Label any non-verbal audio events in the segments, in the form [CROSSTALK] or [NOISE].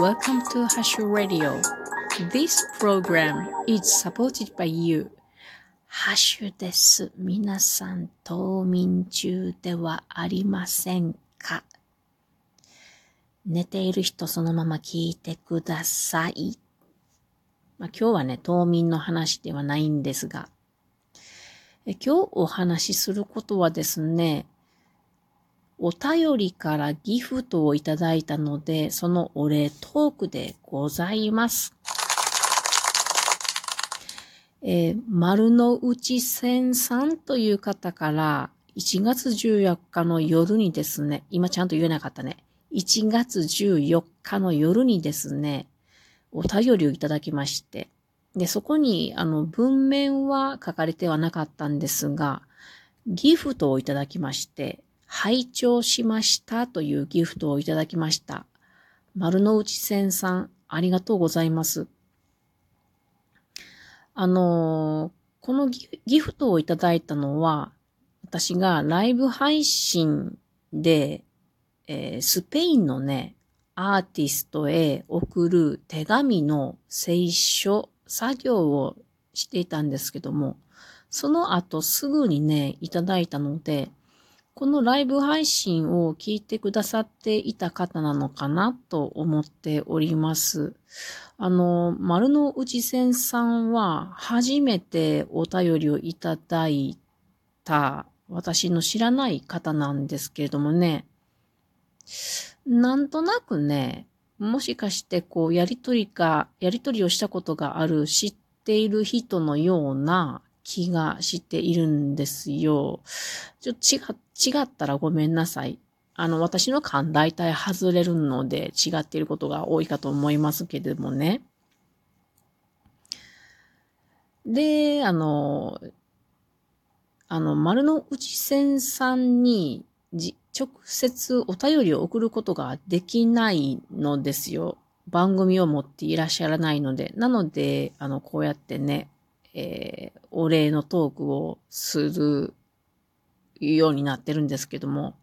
Welcome to Hashu Radio. This program is supported by you. ハッシュです。皆さん、冬眠中ではありませんか？寝ている人そのまま聞いてください。まあ、今日はね、冬眠の話ではないんですが、え今日お話しすることはですね、お便りからギフトをいただいたので、そのお礼トークでございます。えー、丸の内千さんという方から1月14日の夜にですね、今ちゃんと言えなかったね。1月14日の夜にですね、お便りをいただきまして、で、そこに、あの、文面は書かれてはなかったんですが、ギフトをいただきまして、拝聴しましたというギフトをいただきました。丸の内線さん、ありがとうございます。あのこのギフトをいただいたのは、私がライブ配信で、えー、スペインのね、アーティストへ送る手紙の聖書作業をしていたんですけども、その後すぐにね、いただいたので、このライブ配信を聞いてくださっていた方なのかなと思っております。あの、丸の内線さんは初めてお便りをいただいた私の知らない方なんですけれどもね、なんとなくね、もしかしてこうやりとりか、やりとりをしたことがある知っている人のような気がしているんですよ。ちょっと違、違ったらごめんなさい。あの、私の勘大体外れるので違っていることが多いかと思いますけれどもね。で、あの、あの、丸の内線さんに直接お便りを送ることができないのですよ。番組を持っていらっしゃらないので。なので、あの、こうやってね、えー、お礼のトークをするようになってるんですけども、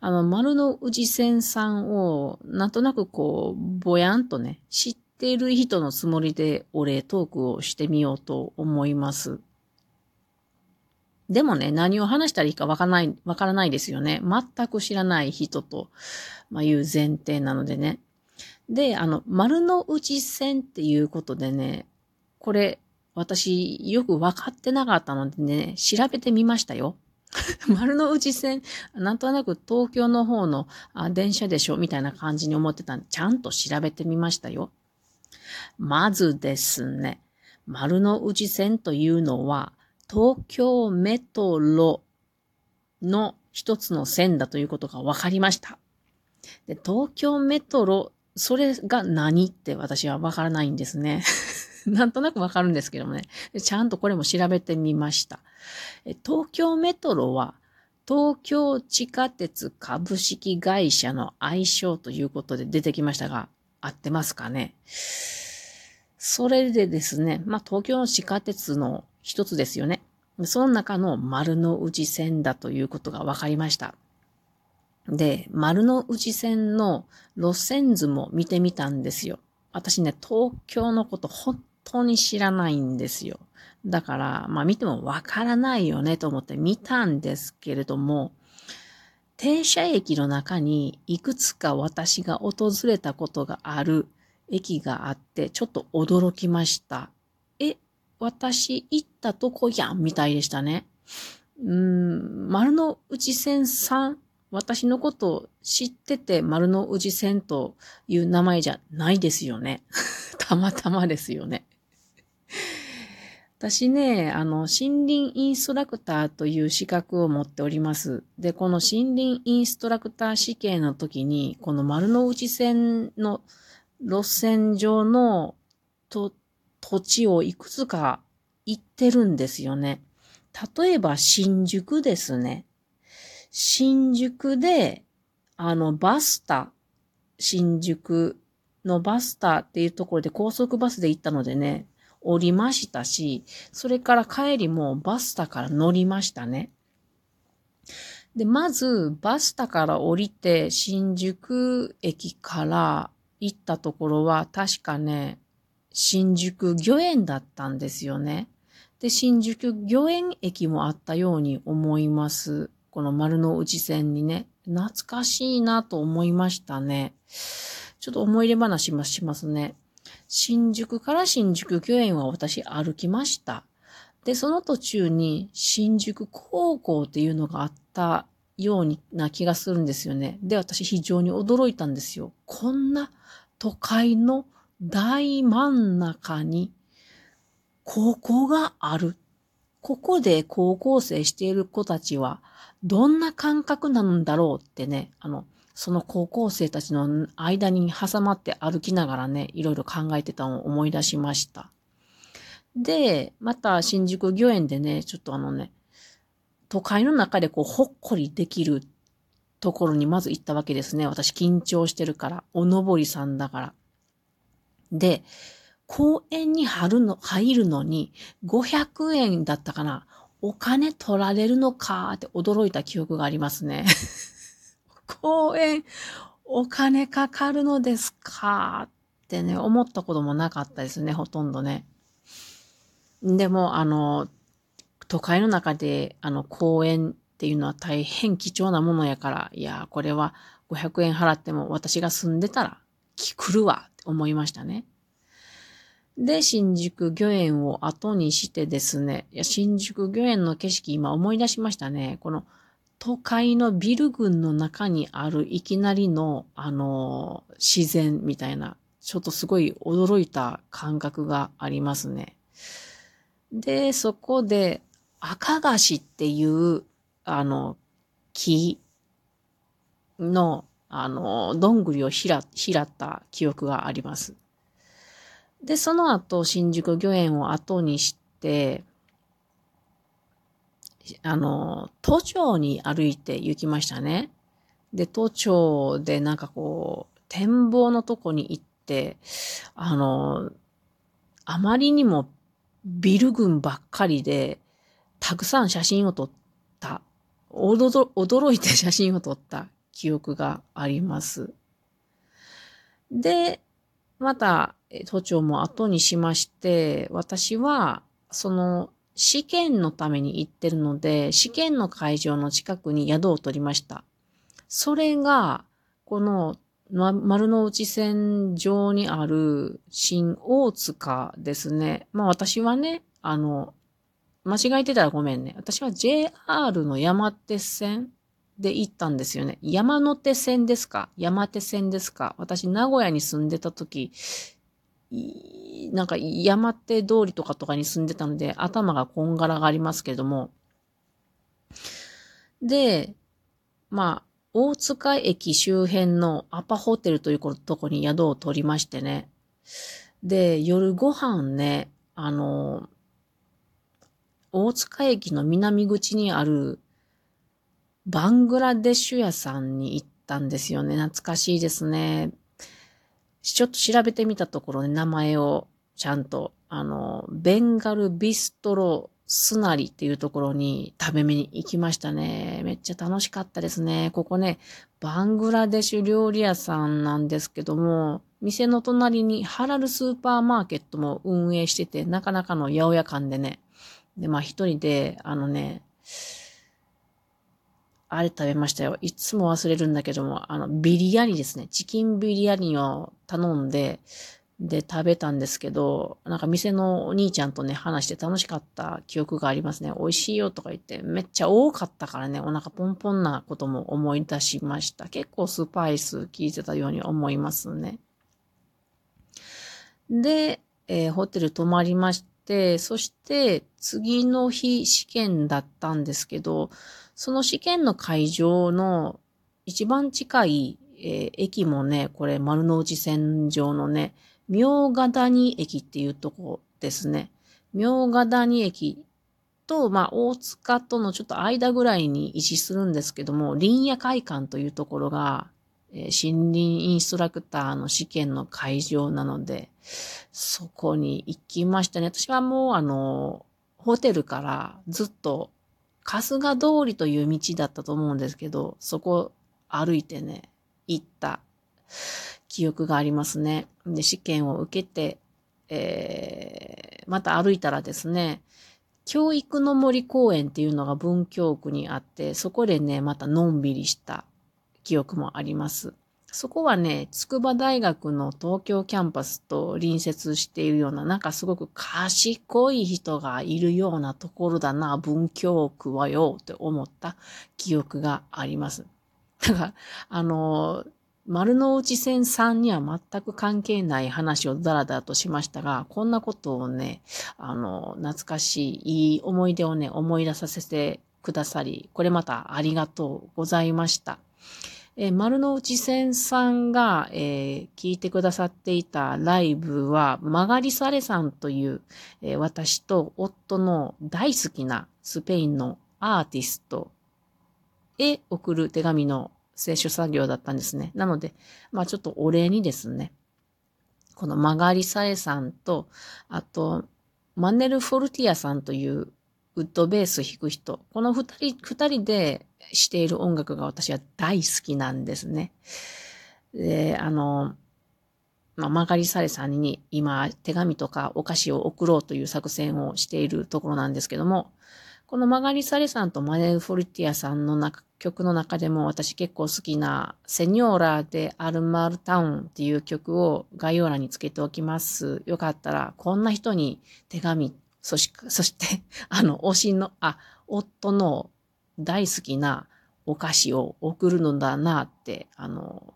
あの、丸の内線さんを、なんとなくこう、ぼやんとね、知っている人のつもりでお礼トークをしてみようと思います。でもね、何を話したらいいかわからない、わからないですよね。全く知らない人と、まあ、いう前提なのでね。で、あの、丸の内線っていうことでね、これ、私、よく分かってなかったのでね、調べてみましたよ。[LAUGHS] 丸の内線、なんとなく東京の方のあ電車でしょみたいな感じに思ってたんで、ちゃんと調べてみましたよ。まずですね、丸の内線というのは、東京メトロの一つの線だということが分かりました。で東京メトロ、それが何って私は分からないんですね。[LAUGHS] [LAUGHS] なんとなくわかるんですけどもね。ちゃんとこれも調べてみました。東京メトロは東京地下鉄株式会社の愛称ということで出てきましたが、合ってますかね？それでですね、まあ東京の地下鉄の一つですよね。その中の丸の内線だということが分かりました。で、丸の内線の路線図も見てみたんですよ。私ね、東京のこと本当に知らないんですよ。だから、まあ見てもわからないよねと思って見たんですけれども、停車駅の中にいくつか私が訪れたことがある駅があって、ちょっと驚きました。え、私行ったとこやんみたいでしたね。うん、丸の内線さん、私のことを知ってて丸の内線という名前じゃないですよね。[LAUGHS] たまたまですよね。私ね、あの、森林インストラクターという資格を持っております。で、この森林インストラクター試験の時に、この丸の内線の路線上のと土地をいくつか行ってるんですよね。例えば新宿ですね。新宿で、あの、バスタ、新宿のバスタっていうところで高速バスで行ったのでね、降りましたし、それから帰りもバスタから乗りましたね。で、まず、バスタから降りて、新宿駅から、行ったところは確かね、新宿御苑だったんですよね。で、新宿御苑駅もあったように思います。この丸の内線にね。懐かしいなと思いましたね。ちょっと思い出話もしますね。新宿から新宿御苑は私歩きました。で、その途中に新宿高校っていうのがあったような気がするんですよね。で、私非常に驚いたんですよ。こんな都会の大真ん中に高校がある。ここで高校生している子たちはどんな感覚なんだろうってね、あの、その高校生たちの間に挟まって歩きながらね、いろいろ考えてたのを思い出しました。で、また新宿御苑でね、ちょっとあのね、都会の中でこう、ほっこりできるところにまず行ったわけですね。私緊張してるから。おのぼりさんだから。で、公園に入るの、入るのに500円だったかな。お金取られるのかって驚いた記憶がありますね。公園、お金かかるのですか？ってね、思ったこともなかったですね、ほとんどね。でも、あの、都会の中で、あの、公園っていうのは大変貴重なものやから、いや、これは500円払っても私が住んでたら来るわって思いましたね。で、新宿御苑を後にしてですね、いや新宿御苑の景色今思い出しましたね。この都会のビル群の中にあるいきなりの、あの、自然みたいな、ちょっとすごい驚いた感覚がありますね。で、そこで赤菓子っていう、あの、木の、あの、どんぐりをひら、ひらった記憶があります。で、その後、新宿御苑を後にして、あの、都庁に歩いて行きましたね。で、都庁でなんかこう、展望のとこに行って、あの、あまりにもビル群ばっかりで、たくさん写真を撮った、驚いて写真を撮った記憶があります。で、また、都庁も後にしまして、私は、その、試験のために行ってるので、試験の会場の近くに宿を取りました。それが、この、丸の内線上にある新大塚ですね。まあ私はね、あの、間違えてたらごめんね。私は JR の山手線で行ったんですよね。山手線ですか？山手線ですか？私、名古屋に住んでた時、なんか山手通りとかとかに住んでたので、頭がこんがらがありますけども。で、まあ、大塚駅周辺のアパホテルというとこに宿を取りましてね。で、夜ご飯ね、あの、大塚駅の南口にあるバングラデシュ屋さんに行ったんですよね。懐かしいですね。ちょっと調べてみたところね、名前をちゃんと、あの、ベンガルビストロスナリっていうところに食べ目に行きましたね。めっちゃ楽しかったですね。ここね、バングラデシュ料理屋さんなんですけども、店の隣にハラルスーパーマーケットも運営してて、なかなかの八百屋感でね、で、まあ一人で、あのね、あれ食べましたよ。いつも忘れるんだけども、あの、ビリヤニですね。チキンビリヤニを頼んで、で、食べたんですけど、なんか店のお兄ちゃんとね、話して楽しかった記憶がありますね。美味しいよとか言って、めっちゃ多かったからね、お腹ポンポンなことも思い出しました。結構スパイス効いてたように思いますね。で、えー、ホテル泊まりまして、そして次の日試験だったんですけど、その試験の会場の一番近い、えー、駅もね、これ丸の内線上のね、明賀谷駅っていうとこですね。明賀谷駅と、まあ、大塚とのちょっと間ぐらいに位置するんですけども、林野会館というところが、えー、森林インストラクターの試験の会場なので、そこに行きましたね。私はもうあの、ホテルからずっと春日通りという道だったと思うんですけど、そこ歩いてね、行った記憶がありますね。で、試験を受けて、えー、また歩いたらですね、教育の森公園っていうのが文京区にあって、そこでね、またのんびりした記憶もあります。そこはね、筑波大学の東京キャンパスと隣接しているような、なんかすごく賢い人がいるようなところだな、文京区はよ、って思った記憶があります。だから、あの、丸の内線さんには全く関係ない話をダラダラとしましたが、こんなことをね、あの、懐かしい、いい思い出をね、思い出させてくださり、これまたありがとうございました。えー、丸の内線さんが、えー、聞いてくださっていたライブは、マガリサレさんという、えー、私と夫の大好きなスペインのアーティストへ送る手紙の聖書作業だったんですね。なので、まあちょっとお礼にですね、このマガリサレさんと、あと、マネル・フォルティアさんというウッドベース弾く人、この二人、二人でしている音楽が私は大好きなんですね。で、あの、まあ、マガリサレさんに今手紙とかお菓子を送ろうという作戦をしているところなんですけども、このマガリサレさんとマネル・フォルティアさんの中曲の中でも私結構好きなセニョーラでアルマルタウンっていう曲を概要欄につけておきます。よかったらこんな人に手紙、そし、そして、あの、推しの、あ、夫の大好きなお菓子を送るのだなって、あの、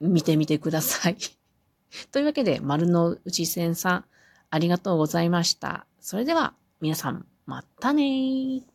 見てみてください。[LAUGHS] というわけで、丸の内線さん、ありがとうございました。それでは、皆さん、またねー。